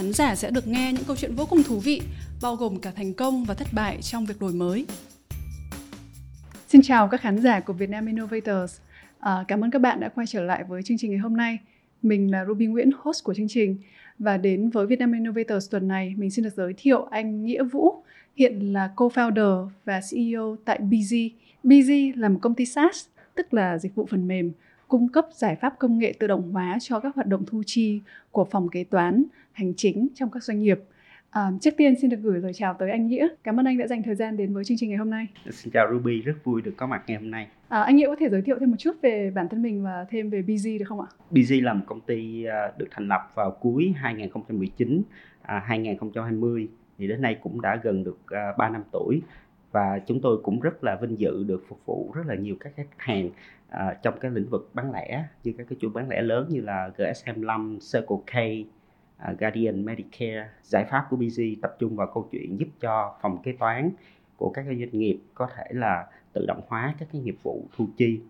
Khán giả sẽ được nghe những câu chuyện vô cùng thú vị, bao gồm cả thành công và thất bại trong việc đổi mới. Xin chào các khán giả của Vietnam Innovators. À, cảm ơn các bạn đã quay trở lại với chương trình ngày hôm nay. Mình là Ruby Nguyễn, host của chương trình. Và đến với Vietnam Innovators tuần này, mình xin được giới thiệu anh Nghĩa Vũ, hiện là co-founder và CEO tại BZ. BZ là một công ty SaaS, tức là dịch vụ phần mềm, cung cấp giải pháp công nghệ tự động hóa cho các hoạt động thu chi của phòng kế toán, hành chính trong các doanh nghiệp. À, trước tiên xin được gửi lời chào tới anh Nghĩa. Cảm ơn anh đã dành thời gian đến với chương trình ngày hôm nay. Xin chào Ruby, rất vui được có mặt ngày hôm nay. À, anh Nghĩa có thể giới thiệu thêm một chút về bản thân mình và thêm về BZ được không ạ? BZ là một công ty à, được thành lập vào cuối 2019, à, 2020 thì đến nay cũng đã gần được à, 3 năm tuổi và chúng tôi cũng rất là vinh dự được phục vụ rất là nhiều các khách hàng à, trong cái lĩnh vực bán lẻ như các cái chuỗi bán lẻ lớn như là GS25, Circle K, À, Guardian Medicare. Giải pháp của BG tập trung vào câu chuyện giúp cho phòng kế toán của các doanh nghiệp có thể là tự động hóa các cái nghiệp vụ thu chi,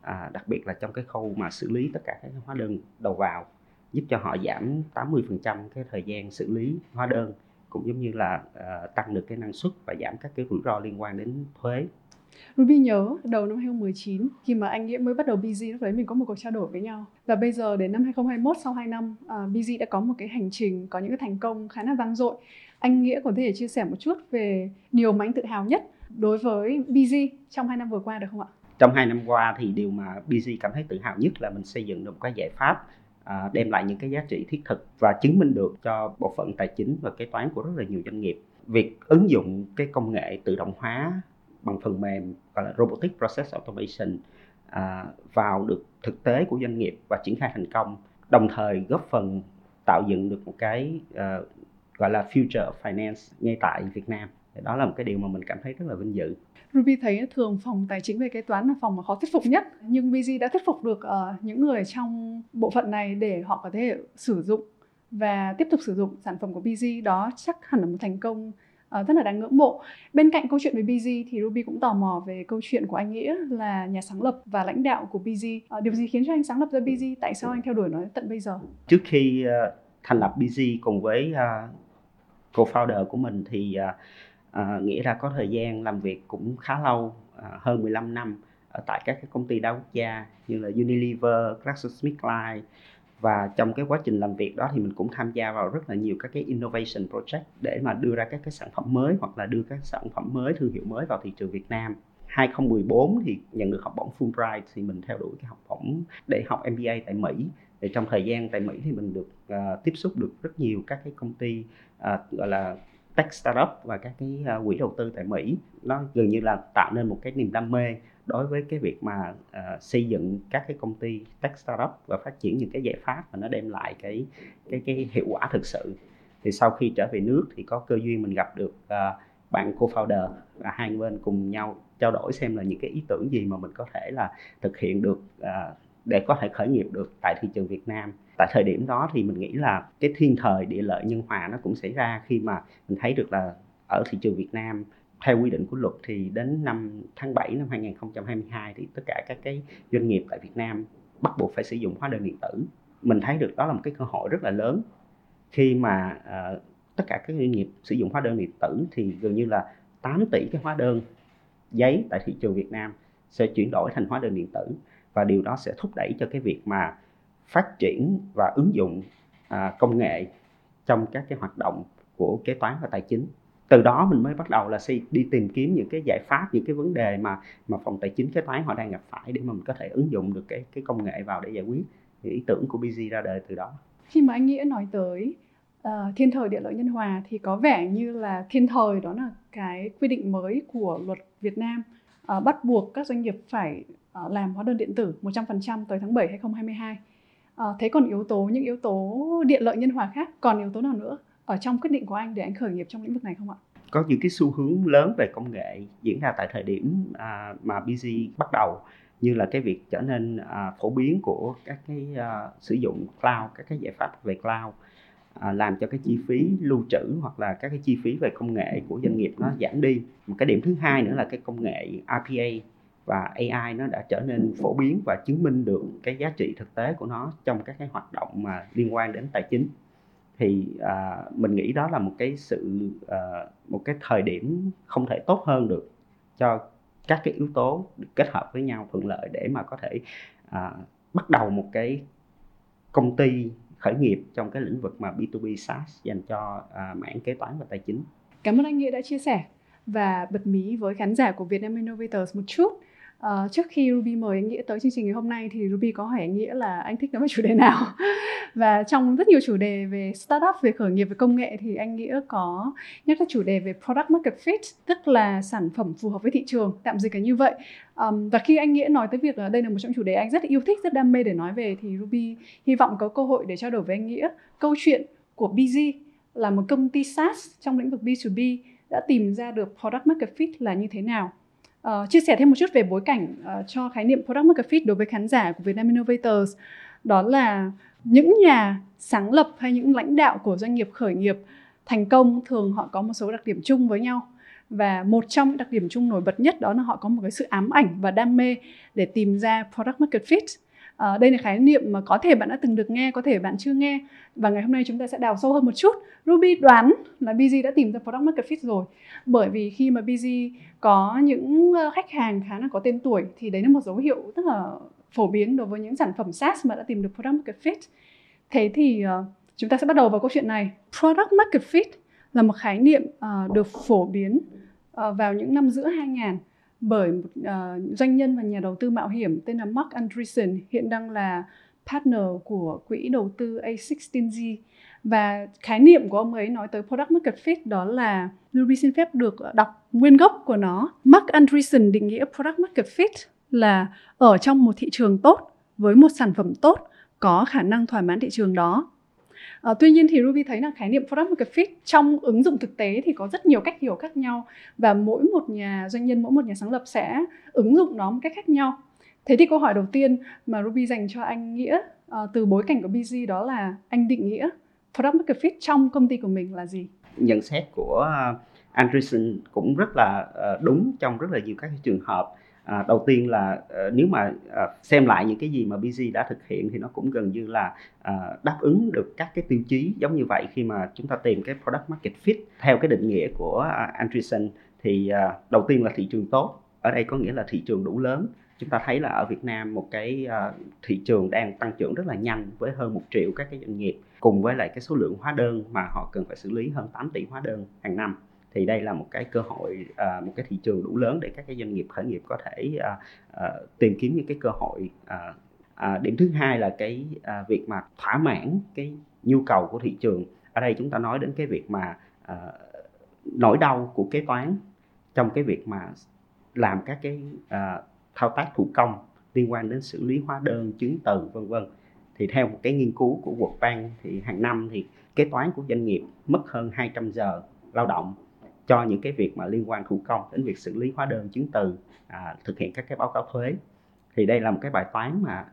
à, đặc biệt là trong cái khâu mà xử lý tất cả các hóa đơn đầu vào, giúp cho họ giảm 80% cái thời gian xử lý hóa đơn cũng giống như là uh, tăng được cái năng suất và giảm các cái rủi ro liên quan đến thuế Ruby nhớ đầu năm 2019 khi mà anh Nghĩa mới bắt đầu BZ lúc đấy mình có một cuộc trao đổi với nhau và bây giờ đến năm 2021 sau 2 năm à, uh, BZ đã có một cái hành trình có những cái thành công khá là vang dội anh Nghĩa có thể chia sẻ một chút về điều mà anh tự hào nhất đối với BZ trong hai năm vừa qua được không ạ? Trong hai năm qua thì điều mà BZ cảm thấy tự hào nhất là mình xây dựng được một cái giải pháp à, đem lại những cái giá trị thiết thực và chứng minh được cho bộ phận tài chính và kế toán của rất là nhiều doanh nghiệp. Việc ứng dụng cái công nghệ tự động hóa bằng phần mềm gọi là robotic process automation à, vào được thực tế của doanh nghiệp và triển khai thành công đồng thời góp phần tạo dựng được một cái uh, gọi là future finance ngay tại Việt Nam. Đó là một cái điều mà mình cảm thấy rất là vinh dự. Ruby thấy thường phòng tài chính về kế toán là phòng mà khó thuyết phục nhất nhưng BZ đã thuyết phục được uh, những người trong bộ phận này để họ có thể sử dụng và tiếp tục sử dụng sản phẩm của BZ đó chắc hẳn là một thành công uh, rất là đáng ngưỡng mộ. Bên cạnh câu chuyện về BZ thì Ruby cũng tò mò về câu chuyện của anh Nghĩa là nhà sáng lập và lãnh đạo của BZ. Uh, ờ, điều gì khiến cho anh sáng lập ra BZ? Tại sao anh theo đuổi nó tận bây giờ? Trước khi uh, thành lập BZ cùng với uh, co-founder của mình thì uh, uh, nghĩa đã có thời gian làm việc cũng khá lâu, uh, hơn 15 năm ở tại các cái công ty đa quốc gia như là Unilever, GlaxoSmithKline và trong cái quá trình làm việc đó thì mình cũng tham gia vào rất là nhiều các cái innovation project để mà đưa ra các cái sản phẩm mới hoặc là đưa các sản phẩm mới thương hiệu mới vào thị trường Việt Nam. 2014 thì nhận được học bổng Fulbright thì mình theo đuổi cái học bổng để học MBA tại Mỹ. Thì trong thời gian tại Mỹ thì mình được uh, tiếp xúc được rất nhiều các cái công ty uh, gọi là tech startup và các cái ờ, quỹ đầu tư tại Mỹ. Nó gần như là tạo nên một cái niềm đam mê đối với cái việc mà uh, xây dựng các cái công ty tech startup và phát triển những cái giải pháp mà nó đem lại cái cái cái hiệu quả thực sự. Thì sau khi trở về nước thì có cơ duyên mình gặp được uh, bạn co-founder và hai bên cùng nhau trao đổi xem là những cái ý tưởng gì mà mình có thể là thực hiện được uh, để có thể khởi nghiệp được tại thị trường Việt Nam tại thời điểm đó thì mình nghĩ là cái thiên thời địa lợi nhân hòa nó cũng xảy ra khi mà mình thấy được là ở thị trường Việt Nam theo quy định của luật thì đến năm tháng 7 năm 2022 thì tất cả các cái doanh nghiệp tại Việt Nam bắt buộc phải sử dụng hóa đơn điện tử. Mình thấy được đó là một cái cơ hội rất là lớn khi mà uh, tất cả các doanh nghiệp sử dụng hóa đơn điện tử thì gần như là 8 tỷ cái hóa đơn giấy tại thị trường Việt Nam sẽ chuyển đổi thành hóa đơn điện tử và điều đó sẽ thúc đẩy cho cái việc mà phát triển và ứng dụng à, công nghệ trong các cái hoạt động của kế toán và tài chính. Từ đó mình mới bắt đầu là đi tìm kiếm những cái giải pháp những cái vấn đề mà mà phòng tài chính kế toán họ đang gặp phải để mà mình có thể ứng dụng được cái cái công nghệ vào để giải quyết thì ý tưởng của BG ra đời từ đó. Khi mà anh nghĩa nói tới uh, thiên thời địa lợi nhân hòa thì có vẻ như là thiên thời đó là cái quy định mới của luật Việt Nam uh, bắt buộc các doanh nghiệp phải uh, làm hóa đơn điện tử 100% tới tháng 7 2022 à, thế còn yếu tố những yếu tố địa lợi nhân hòa khác còn yếu tố nào nữa ở trong quyết định của anh để anh khởi nghiệp trong lĩnh vực này không ạ? Có những cái xu hướng lớn về công nghệ diễn ra tại thời điểm à, mà BG bắt đầu như là cái việc trở nên à, phổ biến của các cái à, sử dụng cloud các cái giải pháp về cloud à, làm cho cái chi phí lưu trữ hoặc là các cái chi phí về công nghệ của doanh nghiệp nó giảm đi một cái điểm thứ hai nữa là cái công nghệ RPA và AI nó đã trở nên phổ biến và chứng minh được cái giá trị thực tế của nó trong các cái hoạt động mà liên quan đến tài chính thì à, mình nghĩ đó là một cái sự à, một cái thời điểm không thể tốt hơn được cho các cái yếu tố được kết hợp với nhau thuận lợi để mà có thể à, bắt đầu một cái công ty khởi nghiệp trong cái lĩnh vực mà B2B SaaS dành cho à, mảng kế toán và tài chính. Cảm ơn anh Nghĩa đã chia sẻ và bật mí với khán giả của Vietnam Innovators một chút Uh, trước khi Ruby mời anh Nghĩa tới chương trình ngày hôm nay thì Ruby có hỏi anh Nghĩa là anh thích nói về chủ đề nào? Và trong rất nhiều chủ đề về startup, về khởi nghiệp, về công nghệ thì anh Nghĩa có nhắc tới chủ đề về product market fit tức là sản phẩm phù hợp với thị trường tạm dịch là như vậy. Um, và khi anh Nghĩa nói tới việc là đây là một trong chủ đề anh rất yêu thích, rất đam mê để nói về thì Ruby hy vọng có cơ hội để trao đổi với anh Nghĩa. Câu chuyện của BZ là một công ty SaaS trong lĩnh vực B2B đã tìm ra được product market fit là như thế nào uh, chia sẻ thêm một chút về bối cảnh uh, cho khái niệm product market fit đối với khán giả của Vietnam Innovators. Đó là những nhà sáng lập hay những lãnh đạo của doanh nghiệp khởi nghiệp thành công thường họ có một số đặc điểm chung với nhau. Và một trong những đặc điểm chung nổi bật nhất đó là họ có một cái sự ám ảnh và đam mê để tìm ra product market fit. À, đây là khái niệm mà có thể bạn đã từng được nghe, có thể bạn chưa nghe và ngày hôm nay chúng ta sẽ đào sâu hơn một chút. Ruby đoán là BG đã tìm ra product market fit rồi bởi vì khi mà BG có những ờ, khách hàng khá là có tên tuổi thì đấy là một dấu hiệu rất là phổ biến đối với những sản phẩm SaaS mà đã tìm được product market fit. Thế thì uh, chúng ta sẽ bắt đầu vào câu chuyện này. Product market fit là một khái niệm uh, được phổ biến uh, vào những năm giữa 2000 bởi một uh, doanh nhân và nhà đầu tư mạo hiểm tên là Mark Andreessen hiện đang là partner của quỹ đầu tư A16Z và khái niệm của ông ấy nói tới product market fit đó là Ruby xin phép được đọc nguyên gốc của nó. Mark Andreessen định nghĩa product market fit là ở trong một thị trường tốt với một sản phẩm tốt có khả năng thỏa mãn thị trường đó À, tuy nhiên thì Ruby thấy là khái niệm product market fit trong ứng dụng thực tế thì có rất nhiều cách hiểu khác nhau và mỗi một nhà doanh nhân, mỗi một nhà sáng lập sẽ ứng dụng nó một cách khác nhau. Thế thì câu hỏi đầu tiên mà Ruby dành cho anh Nghĩa à, từ bối cảnh của BG đó là anh định nghĩa product market fit trong công ty của mình là gì? Nhận xét của Anderson cũng rất là ờ, đúng trong rất là nhiều các trường hợp à, đầu tiên là à, nếu mà à, xem lại những cái gì mà BG đã thực hiện thì nó cũng gần như là à, đáp ứng được các cái tiêu chí giống như vậy. Khi mà chúng ta tìm cái product market fit theo cái định nghĩa của uh, Andreessen thì à, đầu tiên là thị trường tốt. Ở đây có nghĩa là thị trường đủ lớn. Chúng ta thấy là ở Việt Nam một cái uh, thị trường đang tăng trưởng rất là nhanh với hơn một triệu các cái doanh nghiệp cùng với lại cái số lượng hóa đơn mà họ cần phải xử lý hơn 8 tỷ hóa đơn hàng năm thì đây là một cái cơ hội à, một cái thị trường đủ lớn để các cái doanh nghiệp khởi nghiệp có thể à, à, tìm kiếm những cái cơ hội à, à, điểm thứ hai là cái à, việc mà thỏa mãn cái nhu cầu của thị trường. Ở đây chúng ta nói đến cái việc mà à, nỗi đau của kế toán trong cái việc mà làm các cái à, thao tác thủ công liên quan đến xử lý hóa đơn chứng từ vân vân. Thì theo một cái nghiên cứu của World Bank thì hàng năm thì kế toán của doanh nghiệp mất hơn 200 giờ lao động cho những cái việc mà liên quan thủ công đến việc xử lý hóa đơn chứng từ à, thực hiện các cái báo cáo thuế. Thì đây là một cái bài toán mà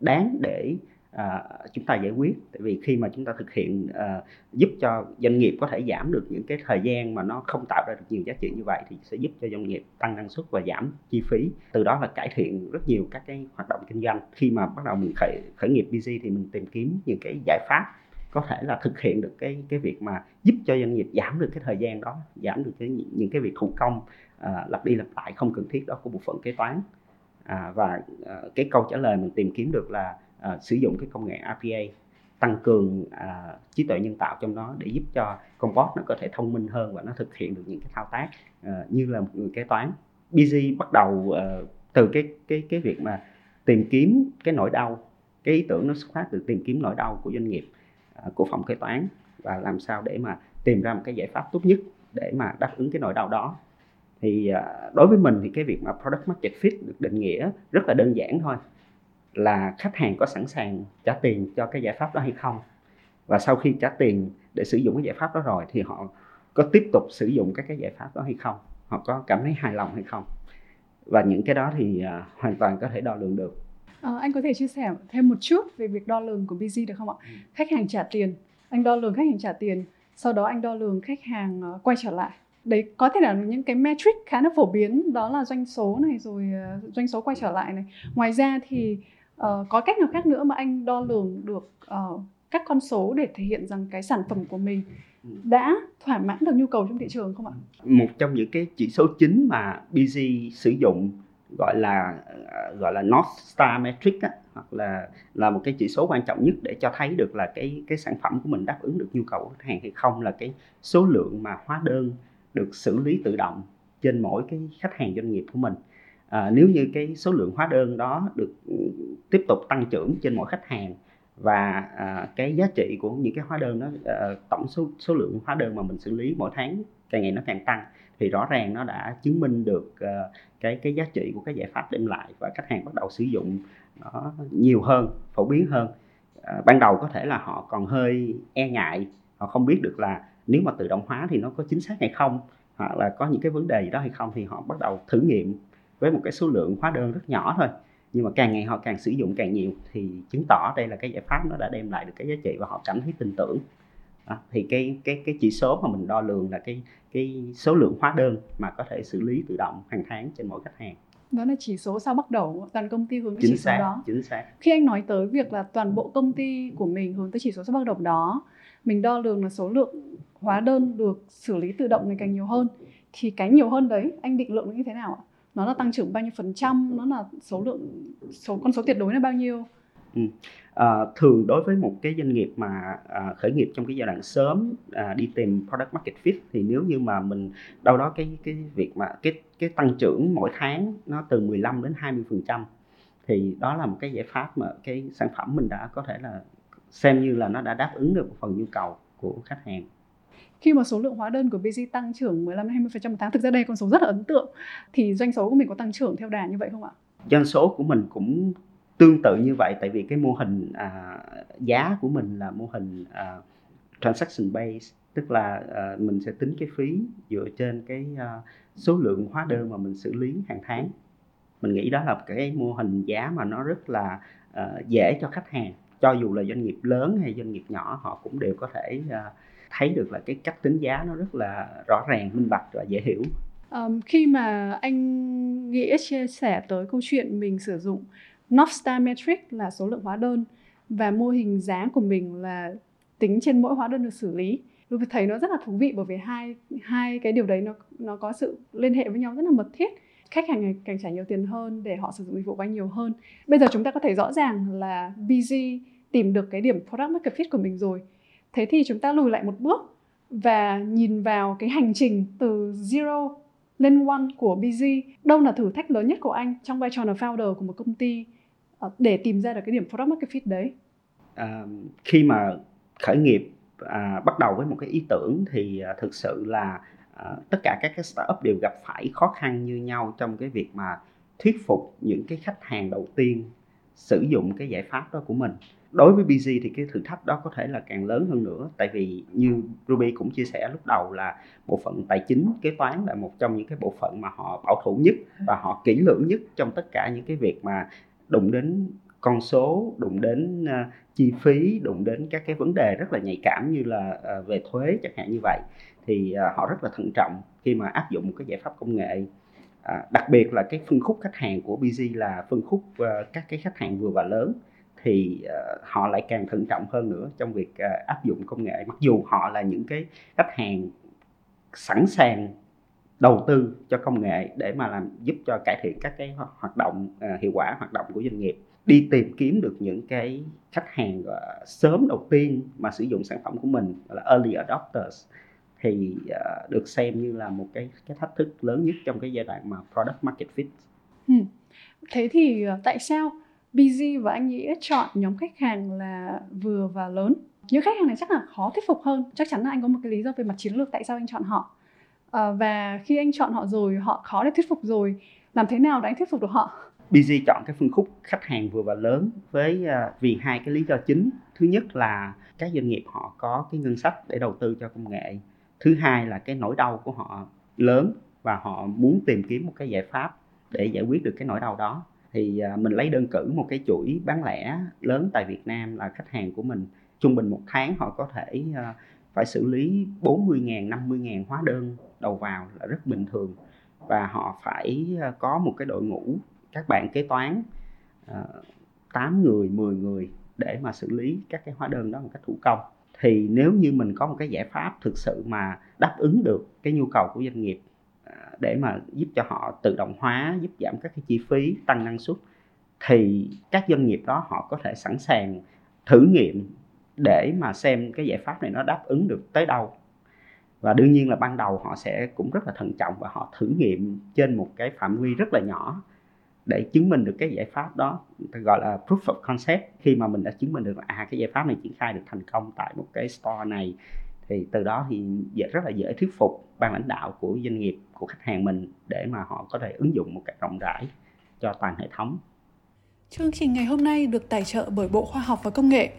đáng để à, chúng ta giải quyết. Tại vì khi mà chúng ta thực hiện à, giúp cho doanh nghiệp có thể giảm được những cái thời gian mà nó không tạo ra được nhiều giá trị như vậy thì sẽ giúp cho doanh nghiệp tăng năng suất và giảm chi phí. Từ đó là cải thiện rất nhiều các cái hoạt động kinh doanh. Khi mà bắt đầu mình khởi khởi nghiệp busy thì mình tìm kiếm những cái giải pháp có thể là thực hiện được cái cái việc mà giúp cho doanh nghiệp giảm được cái thời gian đó giảm được cái những cái việc thủ công à, lặp đi lặp lại không cần thiết đó của bộ phận kế toán. À, và à, cái câu trả lời mình tìm kiếm được là à, sử dụng cái công nghệ RPA tăng cường à, trí tuệ nhân tạo trong đó để giúp cho con bot nó có thể thông minh hơn và nó thực hiện được những cái thao tác à, như là một người kế toán. Busy bắt đầu à, từ cái cái cái việc mà tìm kiếm cái nỗi đau cái ý tưởng nó xuất phát từ tìm kiếm nỗi đau của doanh nghiệp. À, của phòng kế toán và làm sao để mà tìm ra một cái giải pháp tốt nhất để mà đáp ứng cái nỗi đau đó. Thì à, đối với mình thì cái việc mà product market fit được định nghĩa rất là đơn giản thôi, là khách hàng có sẵn sàng trả tiền cho cái giải pháp đó hay không. Và sau khi trả tiền để sử dụng cái giải pháp đó rồi thì họ có tiếp tục sử dụng các cái giải pháp đó hay không? Họ có cảm thấy hài lòng hay không? Và những cái đó thì à, hoàn toàn có thể đo lường được à, anh có thể chia sẻ thêm một chút về việc đo lường của BZ được không ạ ừ. khách hàng trả tiền anh đo lường khách hàng trả tiền sau đó anh đo lường khách hàng uh, quay trở lại đấy có thể là những cái metric khá là phổ biến đó là doanh số này rồi uh, doanh số quay trở lại này ngoài ra thì uh, có cách nào khác nữa mà anh đo lường được uh, các con số để thể hiện rằng cái sản phẩm của mình ừ. đã thỏa mãn được nhu cầu trong thị trường không ạ? Một trong những cái chỉ số chính mà BG sử dụng gọi là ờ, gọi là North Star metric á, hoặc là là một cái chỉ số quan trọng nhất để cho thấy được là cái cái sản phẩm của mình đáp ứng được nhu cầu của khách hàng hay không là cái số lượng mà hóa đơn được xử lý tự động trên mỗi cái khách hàng doanh nghiệp của mình. À, nếu như cái số lượng hóa đơn đó được ừ, tiếp tục tăng trưởng trên mỗi khách hàng và à, cái giá trị của những cái hóa đơn đó à, tổng số số lượng hóa đơn mà mình xử lý mỗi tháng càng ngày nó càng tăng thì rõ ràng nó đã chứng minh được uh, cái cái giá trị của cái giải pháp đem lại và khách hàng bắt đầu sử dụng nó nhiều hơn phổ biến hơn. Uh, ban đầu có thể là họ còn hơi e ngại họ không biết được là nếu mà tự động hóa thì nó có chính xác hay không hoặc là có những cái vấn đề gì đó hay không thì họ bắt đầu thử nghiệm với một cái số lượng hóa đơn rất nhỏ thôi. Nhưng mà càng ngày họ càng sử dụng càng nhiều thì chứng tỏ đây là cái giải pháp nó đã đem lại được cái giá trị và họ cảm thấy tin tưởng đó. thì cái cái cái chỉ số mà mình đo lường là cái cái số lượng hóa đơn mà có thể xử lý tự động hàng tháng trên mỗi khách hàng. Đó là chỉ số sao bắt đầu toàn công ty hướng tới chính chỉ xác, số đó. chính xác. Khi anh nói tới việc là toàn bộ công ty của mình hướng tới chỉ số sao bắt đầu đó mình đo lường là số lượng hóa đơn được xử lý tự động ngày càng nhiều hơn thì cái nhiều hơn đấy anh định lượng nó như thế nào ạ? Nó là tăng trưởng bao nhiêu phần trăm? Nó là số lượng số con số tuyệt đối là bao nhiêu ừ. à, thường đối với một cái doanh nghiệp mà à, khởi nghiệp trong cái giai đoạn sớm à, đi tìm product market fit thì nếu như mà mình đâu đó cái cái việc mà cái cái tăng trưởng mỗi tháng nó từ 15 đến 20 phần trăm thì đó là một cái giải pháp mà cái sản phẩm mình đã có thể là xem như là nó đã đáp ứng được một phần nhu cầu của khách hàng khi mà số lượng hóa đơn của BG tăng trưởng 15 20% một tháng thực ra đây con số rất là ấn tượng thì doanh số của mình có tăng trưởng theo đà như vậy không ạ? Doanh số của mình cũng tương tự như vậy tại vì cái mô hình à, giá của mình là mô hình à, transaction based tức là à, mình sẽ tính cái phí dựa trên cái à, số lượng hóa đơn mà mình xử lý hàng tháng. Mình nghĩ đó là cái mô hình giá mà nó rất là à, dễ cho khách hàng. Cho dù là doanh nghiệp lớn hay doanh nghiệp nhỏ họ cũng đều có thể à, thấy được là cái cách tính giá nó rất là rõ ràng minh bạch và dễ hiểu. Um, khi mà anh nghĩa chia sẻ tới câu chuyện mình sử dụng North Star Metric là số lượng hóa đơn và mô hình giá của mình là tính trên mỗi hóa đơn được xử lý. Tôi thấy nó rất là thú vị bởi vì hai hai cái điều đấy nó nó có sự liên hệ với nhau rất là mật thiết. Khách hàng ngày càng trả nhiều tiền hơn để họ sử dụng dịch vụ của anh nhiều hơn. Bây giờ chúng ta có thể rõ ràng là BG tìm được cái điểm product market fit của mình rồi. Thế thì chúng ta lùi lại một bước và nhìn vào cái hành trình từ zero lên one của BG đâu là thử thách lớn nhất của anh trong vai trò là founder của một công ty? Ờ, để tìm ra được cái điểm product market fit đấy. À, khi mà khởi nghiệp à, bắt đầu với một cái ý tưởng thì à, thực sự là à, tất cả các cái startup đều gặp phải khó khăn như nhau trong cái việc mà thuyết phục những cái khách hàng đầu tiên sử dụng cái giải pháp đó của mình. Đối với BG thì cái thử thách đó có thể là càng lớn hơn nữa tại vì như Ruby cũng chia sẻ lúc đầu là bộ phận tài chính kế toán là một trong những cái bộ phận mà họ bảo thủ nhất và họ kỹ lưỡng nhất trong tất cả những cái việc mà đụng đến con số đụng đến uh, chi phí đụng đến các cái vấn đề rất là nhạy cảm như là uh, về thuế chẳng hạn như vậy thì uh, họ rất là thận trọng khi mà áp dụng một cái giải pháp công nghệ. Uh, đặc biệt là cái phân khúc khách hàng của BG là phân khúc uh, các cái khách hàng vừa và lớn thì uh, họ lại càng thận trọng hơn nữa trong việc uh, áp dụng công nghệ. Mặc dù họ là những cái khách hàng sẵn sàng đầu tư cho công nghệ để mà làm giúp cho cải thiện các cái hoạt động uh, hiệu quả hoạt động của doanh nghiệp đi tìm kiếm được những cái khách hàng uh, sớm đầu tiên mà sử dụng sản phẩm của mình là early adopters thì uh, được xem như là một cái cái thách thức lớn nhất trong cái giai đoạn mà product market fit. Ừ. Thế thì à, tại sao BZ và anh Nghĩa chọn nhóm khách hàng là vừa và lớn? Những khách hàng này chắc là khó thuyết phục hơn. Chắc chắn là anh có một cái lý do về mặt chiến lược tại sao anh chọn họ. Ờ, và khi anh chọn họ rồi, họ khó để thuyết phục rồi, làm thế nào để anh thuyết phục được họ? BG chọn cái phân khúc khách hàng vừa và lớn với à, vì hai cái lý do chính. Thứ nhất là các doanh nghiệp họ có cái ngân sách để đầu tư cho công nghệ thứ hai là cái nỗi đau của họ lớn và họ muốn tìm kiếm một cái giải pháp để giải quyết được cái nỗi đau đó thì à, mình lấy đơn cử một cái chuỗi bán lẻ lớn tại Việt Nam là khách hàng của mình trung bình một tháng họ có thể à, phải xử lý 40.000, 50.000 hóa đơn đầu vào là rất bình thường. Và họ phải ờ, có một cái đội ngũ các bạn kế toán ờ, 8 người, 10 người để mà xử lý các cái hóa đơn đó một cách thủ công. Thì nếu như mình có một cái giải pháp thực sự mà đáp ứng được cái nhu cầu của doanh nghiệp ờ, để mà giúp cho họ tự động hóa giúp giảm các cái chi phí tăng năng suất thì các doanh nghiệp đó họ có thể sẵn sàng thử nghiệm để mà xem cái giải pháp này nó đáp ứng được tới đâu và đương nhiên là ban đầu họ sẽ cũng rất là thận trọng và họ thử nghiệm trên một cái phạm vi rất là nhỏ để chứng minh được cái giải pháp đó. Gọi là proof of concept. Khi mà mình đã chứng minh được là à cái giải pháp này triển khai được thành công tại một cái store này, thì từ đó thì dễ, rất là dễ thuyết phục ban lãnh đạo của doanh nghiệp, của khách hàng mình để mà họ có thể ứng dụng một cách rộng rãi cho toàn hệ thống. Chương trình ngày hôm nay được tài trợ bởi Bộ Khoa học và Công nghệ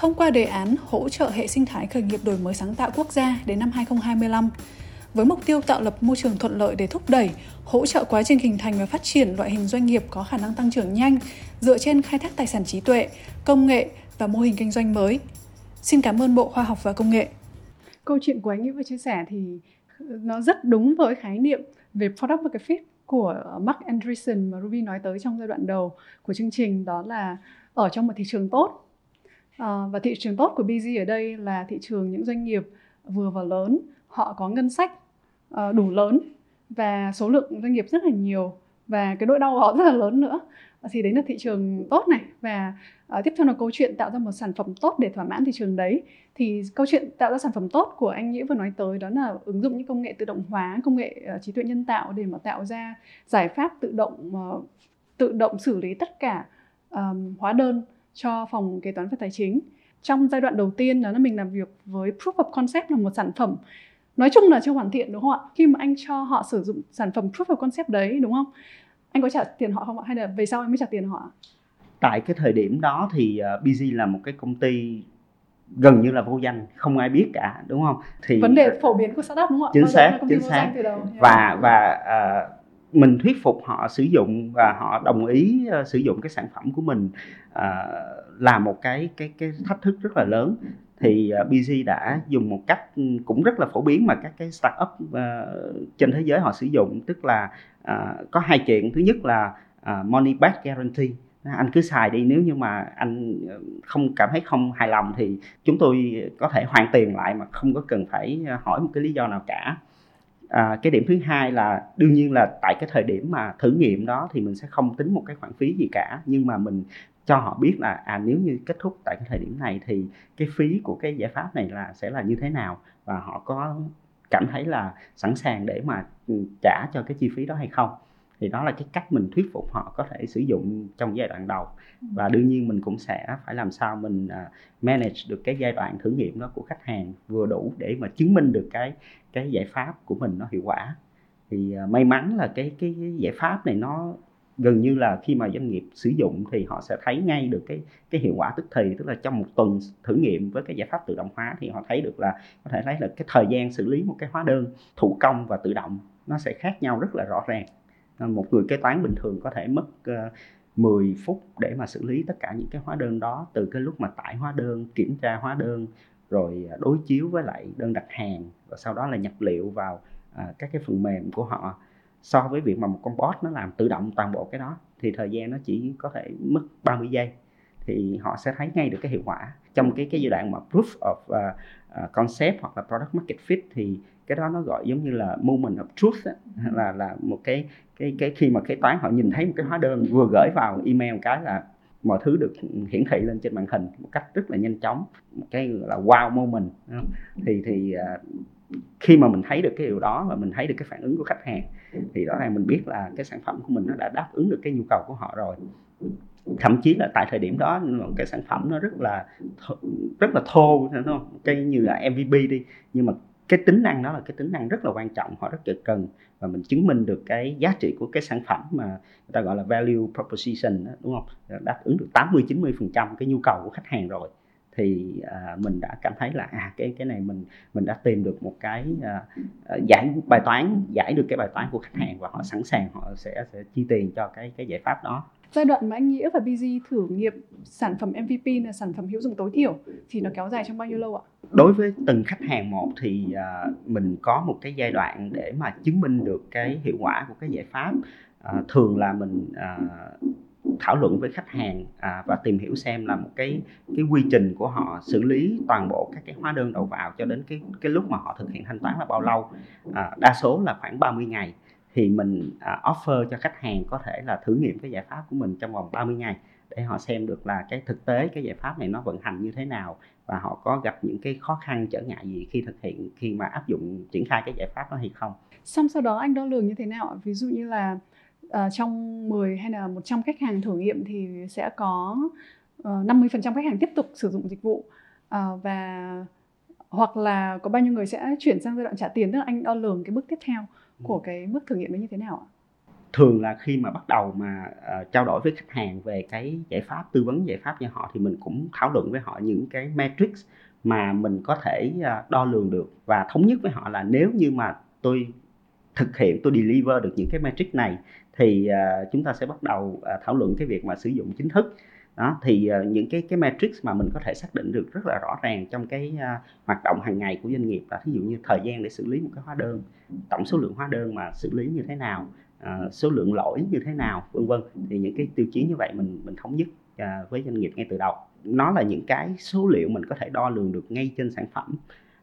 thông qua đề án hỗ trợ hệ sinh thái khởi nghiệp đổi mới sáng tạo quốc gia đến năm 2025 với mục tiêu tạo lập môi trường thuận lợi để thúc đẩy, hỗ trợ quá trình hình thành và phát triển loại hình doanh nghiệp có khả năng tăng trưởng nhanh dựa trên khai thác tài sản trí tuệ, công nghệ và mô hình kinh doanh mới. Xin cảm ơn Bộ Khoa học và Công nghệ câu chuyện của anh ấy vừa chia sẻ thì nó rất đúng với khái niệm về product market fit của Mark Andreessen mà Ruby nói tới trong giai đoạn đầu của chương trình đó là ở trong một thị trường tốt à, và thị trường tốt của BZ ở đây là thị trường những doanh nghiệp vừa và lớn họ có ngân sách uh, đủ lớn và số lượng doanh nghiệp rất là nhiều và cái nỗi đau của họ rất là lớn nữa. Thì đấy là thị trường tốt này và uh, tiếp theo là câu chuyện tạo ra một sản phẩm tốt để thỏa mãn thị trường đấy. Thì câu chuyện tạo ra sản phẩm tốt của anh nghĩa vừa nói tới đó là ứng dụng những công nghệ tự động hóa công nghệ uh, trí tuệ nhân tạo để mà tạo ra giải pháp tự động uh, tự động xử lý tất cả um, hóa đơn cho phòng kế toán và tài chính. Trong giai đoạn đầu tiên đó là mình làm việc với proof of concept là một sản phẩm. Nói chung là chưa hoàn thiện đúng không ạ? Khi mà anh cho họ sử dụng sản phẩm proof of concept đấy đúng không? Anh có trả tiền họ không ạ? Hay là về sau anh mới trả tiền họ tại cái thời điểm đó thì uh, BZ là một cái công ty gần như là vô danh không ai biết cả đúng không? Thì vấn đề phổ biến của startup đúng không ạ? Chính xác chính xác. và và uh, mình thuyết phục họ sử dụng và họ đồng ý uh, sử dụng cái sản phẩm của mình uh, là một cái cái cái thách thức rất là lớn. Thì uh, đã dùng một cách ừ, cũng rất là phổ biến mà các cái startup uh, trên thế giới họ sử dụng. Tức là uh, có hai chuyện. Thứ nhất là uh, money back guarantee. Anh cứ xài đi nếu như mà anh không cảm thấy không hài lòng thì chúng tôi có thể hoàn tiền lại mà không có cần phải hỏi một cái lý do nào cả à, cái điểm thứ hai là đương nhiên là tại cái thời điểm mà thử nghiệm đó thì mình sẽ không tính một cái khoản phí gì cả. Nhưng mà mình cho họ biết là à nếu như kết thúc tại cái thời điểm này thì cái phí của cái giải pháp này là sẽ là như thế nào? Và họ có cảm thấy là sẵn sàng để mà ừ, trả cho cái chi phí đó hay không? Thì đó là cái cách mình thuyết phục họ có thể sử dụng trong giai đoạn đầu. Ừ. và đương nhiên mình cũng sẽ phải làm sao mình uh, manage được cái giai đoạn thử nghiệm đó của khách hàng vừa đủ để mà chứng minh được cái cái giải pháp của mình nó hiệu quả. Thì à, may mắn là cái cái giải pháp này nó gần như là khi mà doanh nghiệp sử dụng thì họ sẽ thấy ngay được cái cái hiệu quả tức thì tức là trong một tuần thử nghiệm với cái giải pháp tự động hóa thì họ thấy được là có thể thấy là cái thời gian xử lý một cái hóa đơn thủ công và tự động nó sẽ khác nhau rất là rõ ràng. Một người kế toán bình thường có thể mất ờ, uh, 10 phút để mà xử lý tất cả những cái hóa đơn đó từ cái lúc mà tải hóa đơn kiểm tra hóa đơn rồi à, đối chiếu với lại đơn đặt hàng và sau đó là nhập liệu vào à, các cái phần mềm của họ. So với việc mà một con bot nó làm tự động toàn bộ cái đó thì thời gian nó chỉ có thể mất 30 giây thì họ sẽ thấy ngay được cái hiệu quả. Trong cái cái giai đoạn mà proof of uh, uh, concept hoặc là product market fit thì cái đó nó gọi giống như là moment of truth á, là là một cái cái cái khi mà kế toán họ nhìn thấy một cái hóa đơn vừa gửi vào email một cái là mọi thứ được hiển thị lên trên màn hình một cách rất là nhanh chóng, một cái là wow moment thì thì à, khi mà mình thấy được cái điều đó và mình thấy được cái phản ứng của khách hàng, thì rõ ràng mình biết là cái sản phẩm của mình nó đã đáp ứng được cái nhu cầu của họ rồi. Thậm chí là tại thời điểm đó cái sản phẩm nó rất là rất là thô, đúng không? Cái như là MVP đi, nhưng mà cái tính năng đó là cái tính năng rất là quan trọng họ rất là cần và mình chứng minh được cái giá trị của cái sản phẩm mà người ta gọi là value proposition đó, đúng không? Đáp ứng được 80 90 phần trăm cái nhu cầu của khách hàng rồi. Thì à, mình đã cảm thấy là à cái cái này mình mình đã tìm được một cái à, à giải bài toán giải được cái bài toán của khách hàng và họ sẵn sàng họ sẽ sẽ chi tiền cho cái cái giải pháp đó giai đoạn mà anh nghĩa và BG thử nghiệm sản phẩm MVP là sản phẩm hữu dụng tối thiểu thì nó kéo dài trong bao nhiêu lâu ạ? Đối với từng khách hàng một thì uh, mình có một cái giai đoạn để mà chứng minh được cái hiệu quả của cái giải pháp. Uh, thường là mình uh, thảo luận với khách hàng à, và tìm hiểu xem là một cái cái quy trình của họ xử lý toàn bộ các cái hóa đơn đầu vào cho đến cái cái lúc mà họ thực hiện thanh toán là bao lâu à, đa số là khoảng 30 ngày thì mình à, offer cho khách hàng có thể là thử nghiệm cái giải pháp của mình trong vòng 30 ngày để họ xem được là cái thực tế cái giải pháp này nó vận hành như thế nào và họ có gặp những cái khó khăn trở ngại gì khi thực hiện khi mà áp dụng triển khai cái giải pháp đó hay không. Xong sau đó anh đo lường như thế nào? Ví dụ như là uh, trong 10 hay là 100 khách hàng thử nghiệm thì sẽ có ờ, uh, 50% khách hàng tiếp tục sử dụng dịch vụ uh, và hoặc là có bao nhiêu người sẽ chuyển sang giai đoạn trả tiền tức là anh đo lường cái bước tiếp theo của cái bước thử nghiệm đó như thế nào ạ? thường là khi mà bắt đầu mà uh, trao đổi với khách hàng về cái giải pháp tư vấn giải pháp cho họ thì mình cũng thảo luận với họ những cái metrics mà mình có thể uh, đo lường được. Và thống nhất với họ là nếu như mà tôi thực hiện tôi deliver được những cái metric này thì uh, chúng ta sẽ bắt đầu uh, thảo luận cái việc mà sử dụng chính thức đó thì uh, những cái cái matrix mà mình có thể xác định được rất là rõ ràng trong cái uh, hoạt động hàng ngày của doanh nghiệp là ví dụ như thời gian để xử lý một cái hóa đơn tổng số lượng hóa đơn mà xử lý như thế nào uh, số lượng lỗi như thế nào vân vân thì những cái tiêu chí như vậy mình mình thống nhất uh, với doanh nghiệp ngay từ đầu. Nó là những cái số liệu mình có thể đo lường được ngay trên sản phẩm.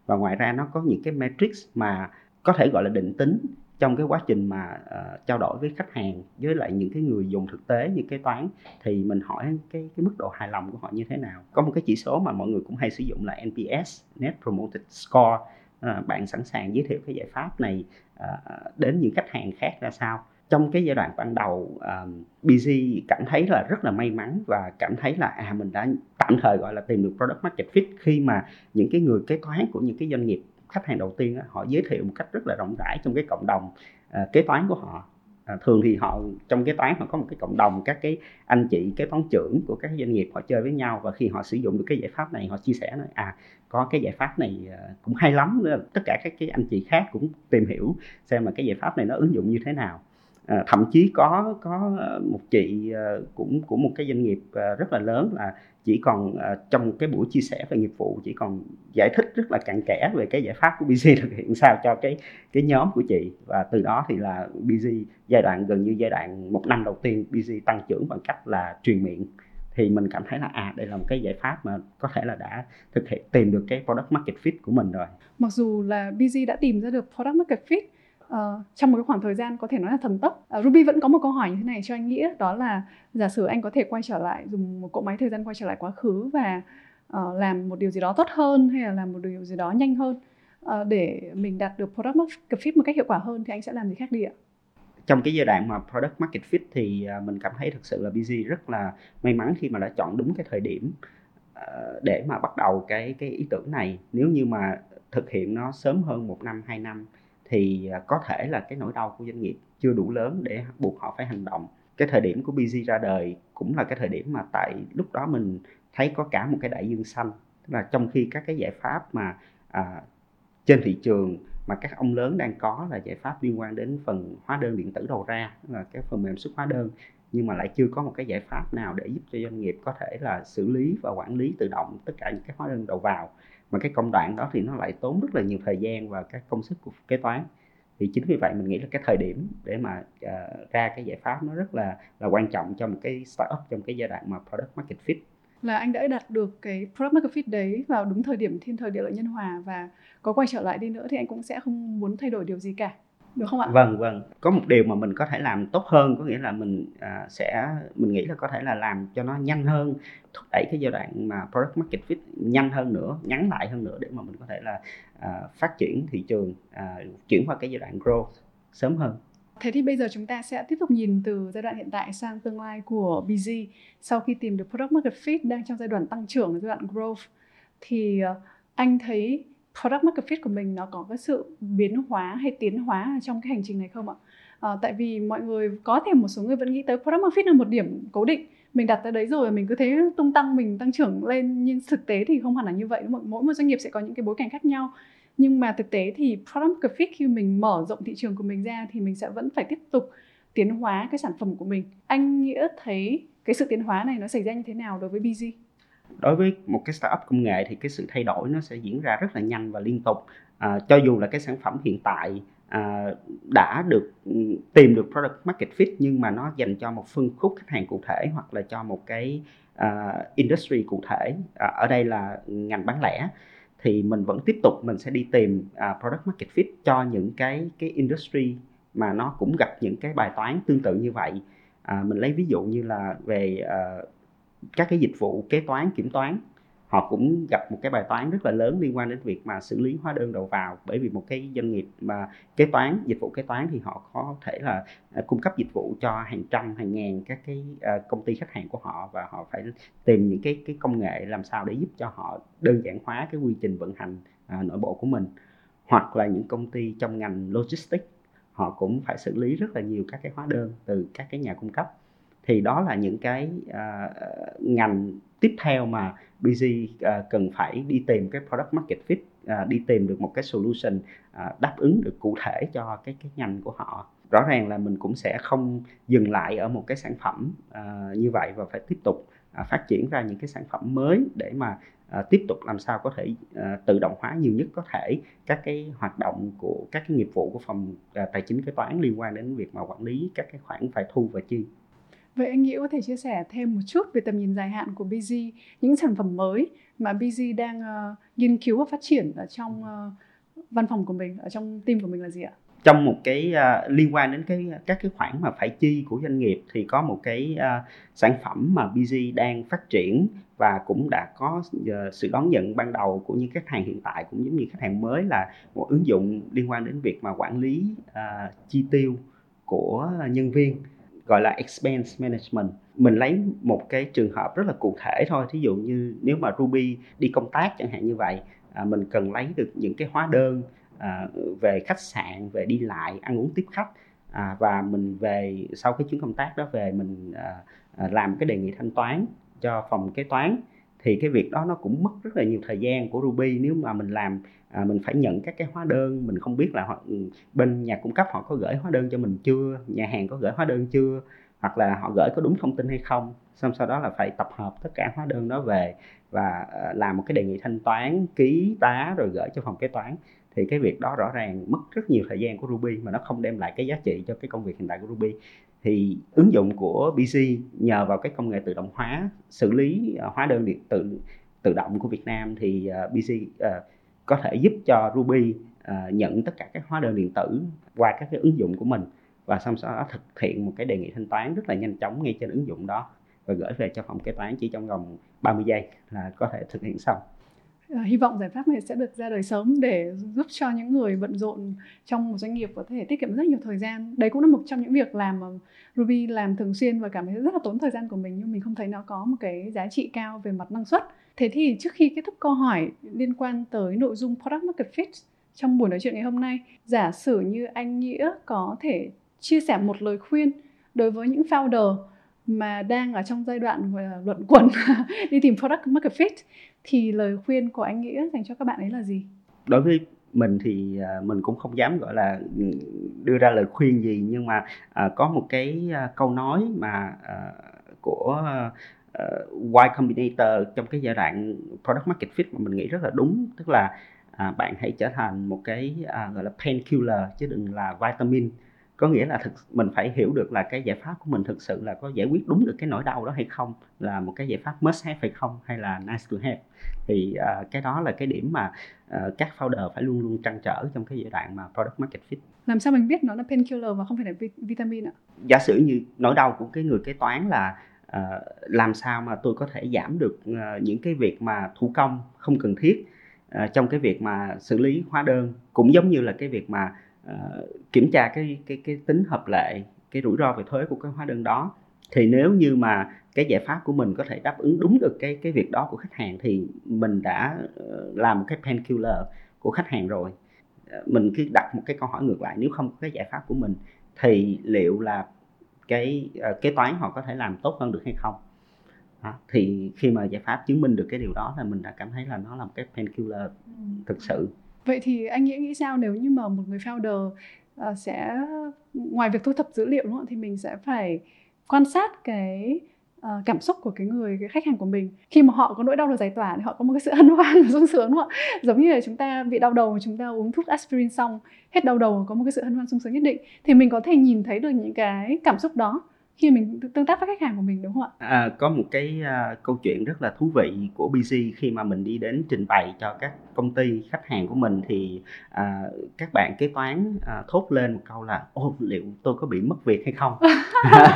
Và ngoài ra nó có những cái matrix mà có thể gọi là định tính trong cái quá trình mà uh, trao đổi với khách hàng với lại những cái người dùng thực tế như kế toán thì mình hỏi cái cái mức độ hài lòng của họ như thế nào? Có một cái chỉ số mà mọi người cũng hay sử dụng là NPS Net Promoted Score. Uh, bạn sẵn sàng giới thiệu cái giải pháp này uh, đến những khách hàng khác ra sao? Trong cái giai đoạn ban đầu um, BG cảm thấy là rất là may mắn và cảm thấy là à mình đã tạm thời gọi là tìm được product market fit khi mà những cái người kế toán của những cái doanh nghiệp khách hàng đầu tiên họ giới thiệu một cách rất là rộng rãi trong cái cộng đồng à, kế toán của họ. À, thường thì họ trong kế toán họ có một cái cộng đồng các cái anh chị kế toán trưởng của các doanh nghiệp họ chơi với nhau và khi họ sử dụng được cái giải pháp này họ chia sẻ nói à có cái giải pháp này à, cũng hay lắm. Tất cả các cái anh chị khác cũng tìm hiểu xem là cái giải pháp này nó ứng dụng như thế nào à, thậm chí có có ờ, một chị ờ, cũng của một cái doanh nghiệp ờ, rất là lớn là chỉ còn trong cái buổi chia sẻ về nghiệp vụ chỉ còn giải thích rất là cặn kẽ về cái giải pháp của BG thực hiện sao cho cái cái nhóm của chị và từ đó thì là BG giai đoạn gần như giai đoạn một năm đầu tiên BG tăng trưởng bằng cách là truyền miệng thì mình cảm thấy là à đây là một cái giải pháp mà có thể là đã thực hiện tìm được cái product market fit của mình rồi. Mặc dù là BG đã tìm ra được product market fit uh, trong một cái khoảng thời gian có thể nói là thần tốc. Uh, Ruby vẫn có một câu hỏi như thế này cho anh nghĩa đó là giả sử anh có thể quay trở lại dùng một cỗ máy thời gian quay trở lại quá khứ và uh, làm một điều gì đó tốt hơn hay là làm một điều gì đó nhanh hơn uh, để mình đạt được product market fit một cách hiệu quả hơn thì anh sẽ làm gì khác đi ạ? trong cái giai đoạn mà product market fit thì mình cảm thấy thực sự là Busy rất là may mắn khi mà đã chọn đúng cái thời điểm để mà bắt đầu cái cái ý tưởng này nếu như mà thực hiện nó sớm hơn một năm hai năm thì à, có thể là cái nỗi đau của doanh nghiệp chưa đủ lớn để buộc họ phải hành động. Cái thời điểm của BG ra đời cũng là cái thời điểm mà tại lúc đó mình thấy có cả một cái đại dương xanh. Tức là trong khi các cái giải pháp mà à, trên thị trường mà các ông lớn đang có là giải pháp liên quan đến phần hóa đơn điện tử đầu ra là cái phần mềm xuất hóa đơn nhưng mà lại chưa có một cái giải pháp nào để giúp cho doanh nghiệp có thể là xử lý và quản lý tự động tất cả những cái hóa đơn đầu vào mà cái công đoạn đó thì nó lại tốn rất là nhiều thời gian và các công sức của kế toán. Thì chính vì vậy mình nghĩ là cái thời điểm để mà uh, ra cái giải pháp nó rất là là quan trọng cho một cái startup trong cái giai đoạn mà product market fit. Là anh đã đạt được cái product market fit đấy vào đúng thời điểm thiên thời địa lợi nhân hòa và có quay trở lại đi nữa thì anh cũng sẽ không muốn thay đổi điều gì cả được không ạ? Vâng vâng. Có một điều mà mình có thể làm tốt hơn có nghĩa là mình à, sẽ mình nghĩ là có thể là làm cho nó nhanh hơn, thúc đẩy cái giai đoạn mà product market fit nhanh hơn nữa, ngắn lại hơn nữa để mà mình có thể là à, phát triển thị trường, à, chuyển qua cái giai đoạn growth sớm hơn. Thế thì bây giờ chúng ta sẽ tiếp tục nhìn từ giai đoạn hiện tại sang tương lai của BZ sau khi tìm được product market fit đang trong giai đoạn tăng trưởng, giai đoạn growth thì uh, anh thấy product market fit của mình nó có cái sự biến hóa hay tiến hóa trong cái hành trình này không ạ? À, tại vì mọi người có thể một số người vẫn nghĩ tới product market fit là một điểm cố định. Mình đặt tới đấy rồi mình cứ thế tung tăng mình tăng trưởng lên nhưng thực tế thì không hẳn là như vậy. Mỗi một doanh nghiệp sẽ có những cái bối cảnh khác nhau. Nhưng mà thực tế thì product market fit khi mình mở rộng thị trường của mình ra thì mình sẽ vẫn phải tiếp tục tiến hóa cái sản phẩm của mình. Anh nghĩa thấy cái sự tiến hóa này nó xảy ra như thế nào đối với BG đối với một cái startup công nghệ thì cái sự thay đổi nó sẽ diễn ra rất là nhanh và liên tục. À, cho dù là cái sản phẩm hiện tại à, đã được ừ, tìm được product market fit nhưng mà nó dành cho một phân khúc khách hàng cụ thể hoặc là cho một cái uh, industry cụ thể à, ở đây là ngành bán lẻ thì mình vẫn tiếp tục mình sẽ đi tìm uh, product market fit cho những cái cái industry mà nó cũng gặp những cái bài toán tương tự như vậy. À, mình lấy ví dụ như là về uh, các cái dịch vụ kế toán, kiểm toán. Họ cũng gặp một cái bài toán rất là lớn liên quan đến việc mà xử lý hóa đơn đầu vào. Bởi vì một cái doanh nghiệp mà kế toán, dịch vụ kế toán thì họ có thể là à, cung cấp dịch vụ cho hàng trăm, hàng ngàn các cái à, công ty khách hàng của họ và họ phải tìm những cái cái công nghệ làm sao để giúp cho họ đơn giản hóa cái quy trình vận hành à, nội bộ của mình. Hoặc là những công ty trong ngành logistics, họ cũng phải xử lý rất là nhiều các cái hóa đơn từ các cái nhà cung cấp thì đó là những cái uh, ngành tiếp theo mà BG uh, à, cần phải đi tìm cái product market fit uh, đi tìm được một cái solution uh, đáp ứng được cụ thể cho cái cái ngành của họ. Rõ ràng là mình cũng sẽ không dừng lại ở một cái sản phẩm uh, như vậy và phải tiếp tục uh, phát triển ra những cái sản phẩm mới để mà uh, tiếp tục làm sao có thể uh, tự động hóa nhiều nhất có thể các cái hoạt động của các cái nghiệp vụ của phòng uh, tài chính kế toán liên quan đến việc mà quản lý các cái khoản phải thu và chi. Vậy anh Nghĩa có thể chia sẻ thêm một chút về tầm nhìn dài hạn của BG, những sản phẩm mới mà BG đang uh, nghiên cứu và phát triển ở trong uh, văn phòng của mình, ở trong team của mình là gì ạ? Trong một cái uh, liên quan đến cái các cái khoản mà phải chi của doanh nghiệp thì có một cái uh, sản phẩm mà BG đang phát triển và cũng đã có uh, sự đón nhận ban đầu của những khách hàng hiện tại cũng giống như khách hàng mới là một ứng dụng liên quan đến việc mà quản lý uh, chi tiêu của nhân viên gọi là expense management. Mình lấy một cái trường hợp rất là cụ thể thôi thí dụ như nếu mà Ruby đi công tác chẳng hạn như vậy à, mình cần lấy được những cái hóa đơn à, về khách sạn về đi lại ăn uống tiếp khách à, và mình về sau cái chuyến công tác đó về mình à, à làm cái đề nghị thanh toán cho phòng kế toán thì cái việc đó nó cũng mất rất là nhiều thời gian của Ruby. Nếu mà mình làm à, mình phải nhận các cái hóa đơn mình không biết là họ, ừ, bên nhà cung cấp họ có gửi hóa đơn cho mình chưa nhà hàng có gửi hóa đơn chưa hoặc là họ gửi có đúng thông tin hay không. Xong sau đó là phải tập hợp tất cả hóa đơn đó về và ờ, làm một cái đề nghị thanh toán ký tá rồi gửi cho phòng kế toán. Thì cái việc đó rõ ràng mất rất nhiều thời gian của Ruby mà nó không đem lại cái giá trị cho cái công việc hiện tại của Ruby thì ứng dụng của BC nhờ vào cái công nghệ tự động hóa, xử lý à, hóa đơn điện tử tự động của Việt Nam thì à, BC à, có thể giúp cho Ruby nhận tất cả các hóa đơn điện tử qua các cái ứng dụng của mình và xong sau đó thực hiện một cái đề nghị thanh toán rất là nhanh chóng ngay trên ứng dụng đó và gửi về cho phòng kế toán chỉ trong vòng 30 giây là có thể thực hiện xong. Ờ, hy vọng giải pháp này sẽ được ra đời sớm để giúp cho những người bận rộn trong một doanh nghiệp có thể tiết kiệm rất nhiều thời gian. Đấy cũng là một trong những việc làm mà Ruby làm thường xuyên và cảm thấy rất là tốn thời gian của mình nhưng mình không thấy nó có một cái giá trị cao về mặt năng suất. Thế thì trước khi kết thúc câu hỏi liên quan tới nội dung product market fit trong buổi nói chuyện ngày hôm nay, giả sử như anh Nghĩa có thể chia sẻ một lời khuyên đối với những founder mà đang ở trong giai đoạn luận quẩn đi tìm product market fit thì lời khuyên của anh Nghĩa dành cho các bạn ấy là gì? Đối với mình thì à, mình cũng không dám gọi là đưa ra lời khuyên gì nhưng mà à, có một cái à, câu nói mà à, của Y Combinator trong cái giai đoạn product market fit mà mình nghĩ rất là đúng tức là à, bạn hãy trở thành một cái à, gọi là painkiller chứ đừng là vitamin có nghĩa là thực mình phải hiểu được là cái giải pháp của mình thực sự là có giải quyết đúng được cái nỗi đau đó hay không là một cái giải pháp must have hay không hay là nice to have. Thì uh, cái đó là cái điểm mà uh, các founder phải luôn luôn trăn trở trong cái giai đoạn mà product market fit. Làm sao mình biết nó là painkiller và không phải là vitamin ạ? Giả sử như nỗi đau của cái người kế toán là uh, làm sao mà tôi có thể giảm được uh, những cái việc mà thủ công không cần thiết uh, trong cái việc mà xử lý hóa đơn cũng giống như là cái việc mà uh, kiểm tra cái cái cái tính hợp lệ cái rủi ro về thuế của cái hóa đơn đó thì nếu như mà cái giải pháp của mình có thể đáp ứng đúng được cái cái việc đó của khách hàng thì mình đã làm một cái painkiller của khách hàng rồi mình cứ đặt một cái câu hỏi ngược lại nếu không có cái giải pháp của mình thì liệu là cái kế toán họ có thể làm tốt hơn được hay không đó. thì khi mà giải pháp chứng minh được cái điều đó là mình đã cảm thấy là nó là một cái painkiller Ừ. thực sự Vậy thì anh nghĩ nghĩ sao nếu như mà một người founder uh, sẽ ngoài việc thu thập dữ liệu đúng không thì mình sẽ phải quan sát cái uh, cảm xúc của cái người cái khách hàng của mình? Khi mà họ có nỗi đau được giải tỏa thì họ có một cái sự hân hoan và sung sướng đúng không ạ? Giống như là chúng ta bị đau đầu chúng ta uống thuốc aspirin xong hết đau đầu có một cái sự hân hoan sung sướng nhất định thì mình có thể nhìn thấy được những cái cảm xúc đó khi mình tương tác với khách hàng của mình đúng không ạ? À, có một cái à, câu chuyện rất là thú vị của BG khi mà mình đi đến trình bày cho các công ty khách hàng của mình thì à, các bạn kế toán à, thốt lên một câu là ô liệu tôi có bị mất việc hay không?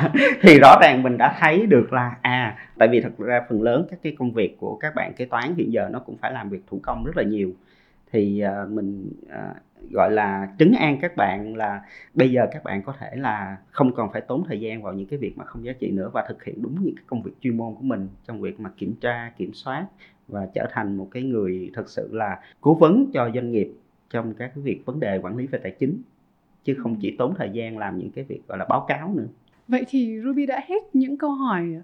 Thì rõ ràng mình đã thấy được là à tại vì thật ra phần lớn các cái công việc của các bạn kế toán hiện giờ nó cũng phải làm việc thủ công rất là nhiều. Thì à, mình à, gọi là trấn an các bạn là bây giờ các bạn có thể là không còn phải tốn thời gian vào những cái việc mà không giá trị nữa và thực hiện đúng những cái công việc chuyên môn của mình trong việc mà kiểm tra kiểm soát và trở thành một cái người thật sự là cố vấn cho doanh nghiệp trong các cái việc vấn đề quản lý về tài chính chứ không chỉ tốn thời gian làm những cái việc gọi là báo cáo nữa. Vậy thì Ruby đã hết những câu hỏi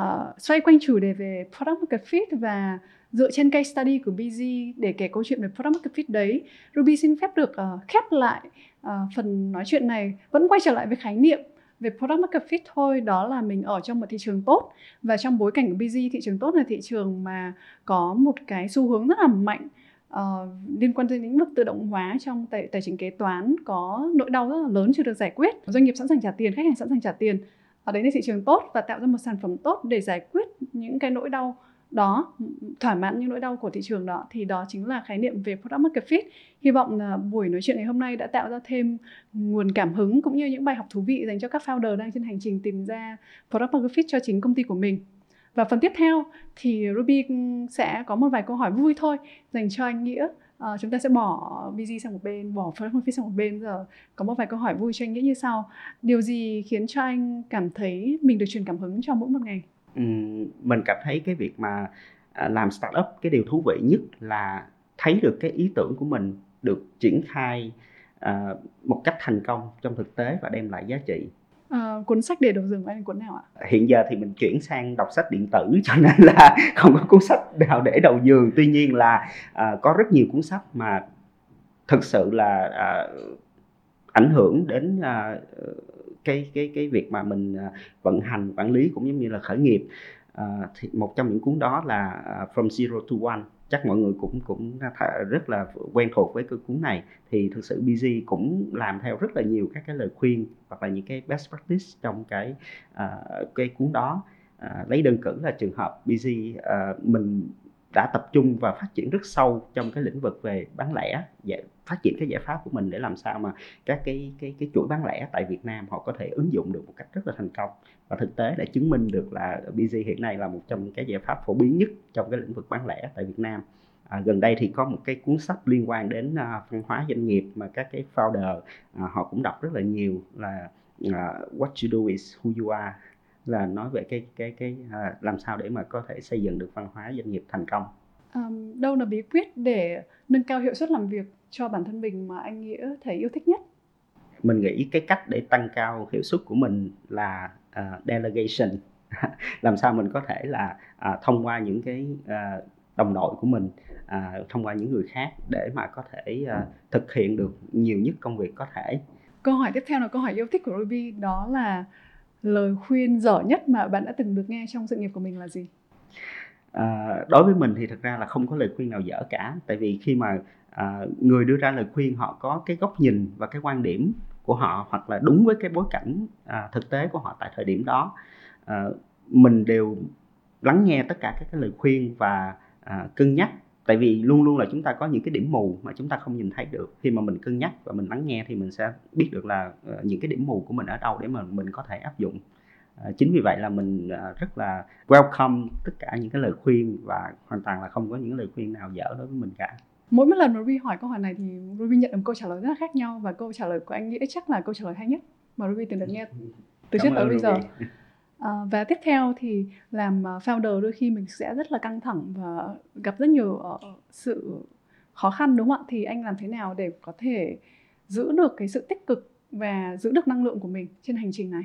uh, xoay quanh chủ đề về product market fit và dựa trên case study của BZ để kể câu chuyện về product market fit đấy. Ruby xin phép được uh, khép lại uh, phần nói chuyện này vẫn quay trở lại với khái niệm về product market fit thôi đó là mình ở trong một thị trường tốt và trong bối cảnh của BZ thị trường tốt là thị trường mà có một cái xu hướng rất là mạnh uh, liên quan đến lĩnh vực tự động hóa trong tài, tài chính kế toán có nỗi đau rất là lớn chưa được giải quyết doanh nghiệp sẵn sàng trả tiền khách hàng sẵn sàng trả tiền ở đấy là thị trường tốt và tạo ra một sản phẩm tốt để giải quyết những cái nỗi đau đó thỏa mãn những nỗi đau của thị trường đó. Thì đó chính là khái niệm về product market fit. Hy vọng là buổi nói chuyện ngày hôm nay đã tạo ra thêm nguồn cảm hứng cũng như những bài học thú vị dành cho các founder đang trên hành trình tìm ra product market fit cho chính công ty của mình. Và phần tiếp theo thì Ruby sẽ có một vài câu hỏi vui thôi dành cho anh Nghĩa. À, chúng ta sẽ bỏ busy sang một bên, bỏ product market fit sang một bên. Giờ có một vài câu hỏi vui cho anh Nghĩa như sau. Điều gì khiến cho anh cảm thấy mình được truyền cảm hứng cho mỗi một ngày? Mình cảm thấy cái việc mà à, làm startup cái điều thú vị nhất là thấy được cái ý tưởng của mình được triển khai à, một cách thành công trong thực tế và đem lại giá trị. Ờ, cuốn sách để đầu anh là cuốn nào ạ? Hiện giờ thì mình chuyển sang đọc sách điện tử cho nên là không có cuốn sách nào để đầu giường. Tuy nhiên là à, có rất nhiều cuốn sách mà thực sự là à, ảnh hưởng đến à, cái cái cái việc mà mình à, vận hành quản lý cũng giống như là khởi nghiệp. À, thì một trong những cuốn đó là à, From Zero to One. Chắc mọi người cũng cũng rất là quen thuộc với cái cuốn này. Thì thực sự BG cũng làm theo rất là nhiều các cái lời khuyên hoặc là những cái best practice trong cái uh, cái cuốn đó. Uh, lấy đơn cử là trường hợp BG uh, mình đã tập trung và phát triển rất sâu trong cái lĩnh vực về bán lẻ giải, phát triển cái giải pháp của mình để làm sao mà các cái cái cái chuỗi bán lẻ tại Việt Nam họ có thể ứng dụng được một cách rất là thành công. Và thực tế đã chứng minh được là BZ hiện nay là một trong cái giải pháp phổ biến nhất trong cái lĩnh vực bán lẻ tại Việt Nam. À, gần đây thì có một cái cuốn sách liên quan đến à, văn hóa doanh nghiệp mà các cái founder à, họ cũng đọc rất là nhiều là uh, What you do is who you are là nói về cái cái cái à, làm sao để mà có thể xây dựng được văn hóa doanh nghiệp thành công? Ờm, đâu là bí quyết để nâng cao hiệu suất làm việc cho bản thân mình mà anh Nghĩa thấy yêu thích nhất? Mình nghĩ cái cách để tăng cao hiệu suất của mình là à, delegation. Làm sao mình có thể là à, thông qua những cái à, đồng đội của mình à, thông qua những người khác để mà có thể à, thực hiện được nhiều nhất công việc có thể. Câu hỏi tiếp theo là câu hỏi yêu thích của Ruby đó là lời khuyên dở nhất mà bạn đã từng được nghe trong sự nghiệp của mình là gì? À, đối với mình thì thật ra là không có lời khuyên nào dở cả. Tại vì khi mà à, người đưa ra lời khuyên họ có cái góc nhìn và cái quan điểm của họ hoặc là đúng với cái bối cảnh à, thực tế của họ tại thời điểm đó à, mình đều lắng nghe tất cả các cái lời khuyên và à, cân nhắc tại vì luôn luôn là chúng ta có những cái điểm mù mà chúng ta không nhìn thấy được. Khi mà mình cân nhắc và mình lắng nghe thì mình sẽ biết được là uh, những cái điểm mù của mình ở đâu để mà mình có thể áp dụng. Uh, chính vì vậy là mình uh, rất là welcome tất cả những cái lời khuyên và hoàn toàn là không có những lời khuyên nào dở đối với mình cả. Mỗi một lần Ruby hỏi câu hỏi này thì Ruby nhận được câu trả lời rất là khác nhau và câu trả lời của anh nghĩ chắc là câu trả lời hay nhất mà Ruby từng được nghe từ trước tới bây giờ. À, và tiếp theo thì làm à, founder đôi khi mình sẽ rất là căng thẳng và gặp rất nhiều uh, sự khó khăn đúng không ạ? Thì anh làm thế nào để có thể giữ được cái sự tích cực và giữ được năng lượng của mình trên hành trình này?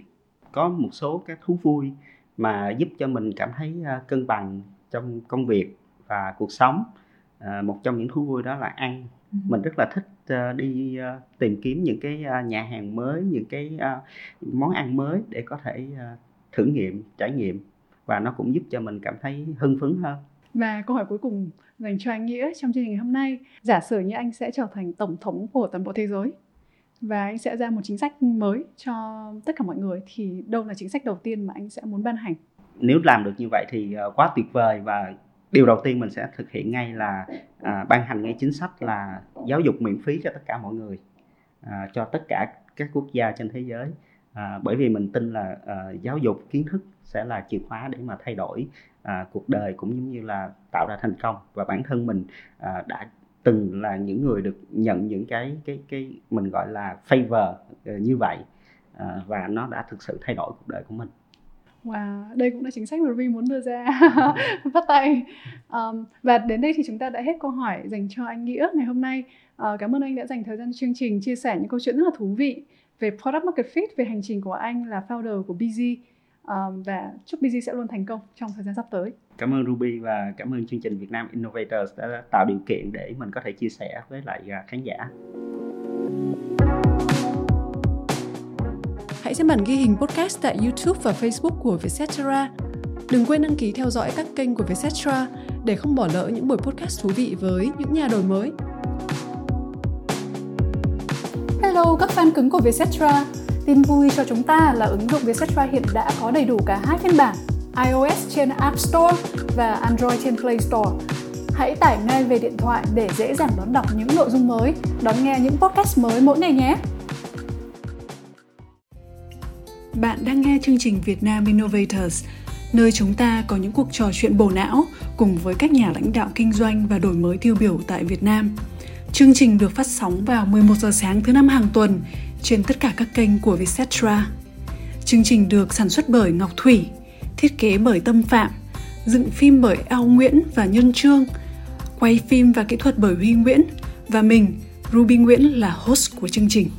có một số cái thú vui mà giúp cho mình cảm thấy cân bằng trong công việc và cuộc sống một trong những thú vui đó là ăn ừ. mình rất là thích uh, đi uh, tìm kiếm những cái uh, nhà hàng mới những cái uh, món ăn mới để có thể uh, thử nghiệm trải nghiệm và nó cũng giúp cho mình cảm thấy hưng phấn hơn. Và câu hỏi cuối cùng dành cho anh Nghĩa trong chương trình ngày hôm nay giả sử như anh sẽ trở thành tổng thống của toàn bộ thế giới và anh sẽ ra một chính sách mới cho tất cả mọi người thì đâu là chính sách đầu tiên mà anh sẽ muốn ban hành? Nếu làm được như vậy thì ờ, quá tuyệt vời và điều đầu tiên mình sẽ thực hiện ngay là à, ban hành ngay chính sách là giáo dục miễn phí cho tất cả mọi người à, cho tất cả các quốc gia trên thế giới à, bởi vì mình tin là à, giáo dục kiến thức sẽ là chìa khóa để mà thay đổi à, cuộc đời cũng giống như là tạo ra thành công và bản thân mình à, đã từng là những người được nhận những cái cái cái mình gọi là favor uh, như vậy uh, và nó đã thực sự thay đổi cuộc đời của mình. Wow, đây cũng là chính sách mà Ruby muốn đưa ra bắt tay. Um, và đến đây thì chúng ta đã hết câu hỏi dành cho anh Nghĩa ngày hôm nay. Uh, cảm ơn anh đã dành thời gian chương trình chia sẻ những câu chuyện rất là thú vị về product market fit, về hành trình của anh là founder của BZ um, và chúc BZ sẽ luôn thành công trong thời gian sắp tới. Cảm ơn Ruby và cảm ơn chương trình Việt Nam Innovators đã tạo điều kiện để mình có thể chia sẻ với lại à, khán giả. Hãy xem bản ghi hình podcast tại YouTube và Facebook của Vietcetera. Đừng quên đăng ký theo dõi các kênh của Vietcetera để không bỏ lỡ những buổi podcast thú vị với những nhà đổi mới. Hello các fan cứng của Vietcetera. Tin vui cho chúng ta là ứng dụng Vietcetera hiện đã có đầy đủ cả hai phiên bản iOS trên App Store và Android trên Play Store. Hãy tải ngay về điện thoại để dễ dàng đón đọc những nội dung mới, đón nghe những podcast mới mỗi ngày nhé. Bạn đang nghe chương trình Việt Nam Innovators, nơi chúng ta có những cuộc trò chuyện bổ não cùng với các nhà lãnh đạo kinh doanh và đổi mới tiêu biểu tại Việt Nam. Chương trình được phát sóng vào 11 giờ sáng thứ năm hàng tuần trên tất cả các kênh của Vietcetera. Chương trình được sản xuất bởi Ngọc Thủy, thiết kế bởi Tâm Phạm, dựng phim bởi Ao Nguyễn và Nhân Trương, quay phim và kỹ thuật bởi Huy Nguyễn và mình, Ruby Nguyễn là host của chương trình.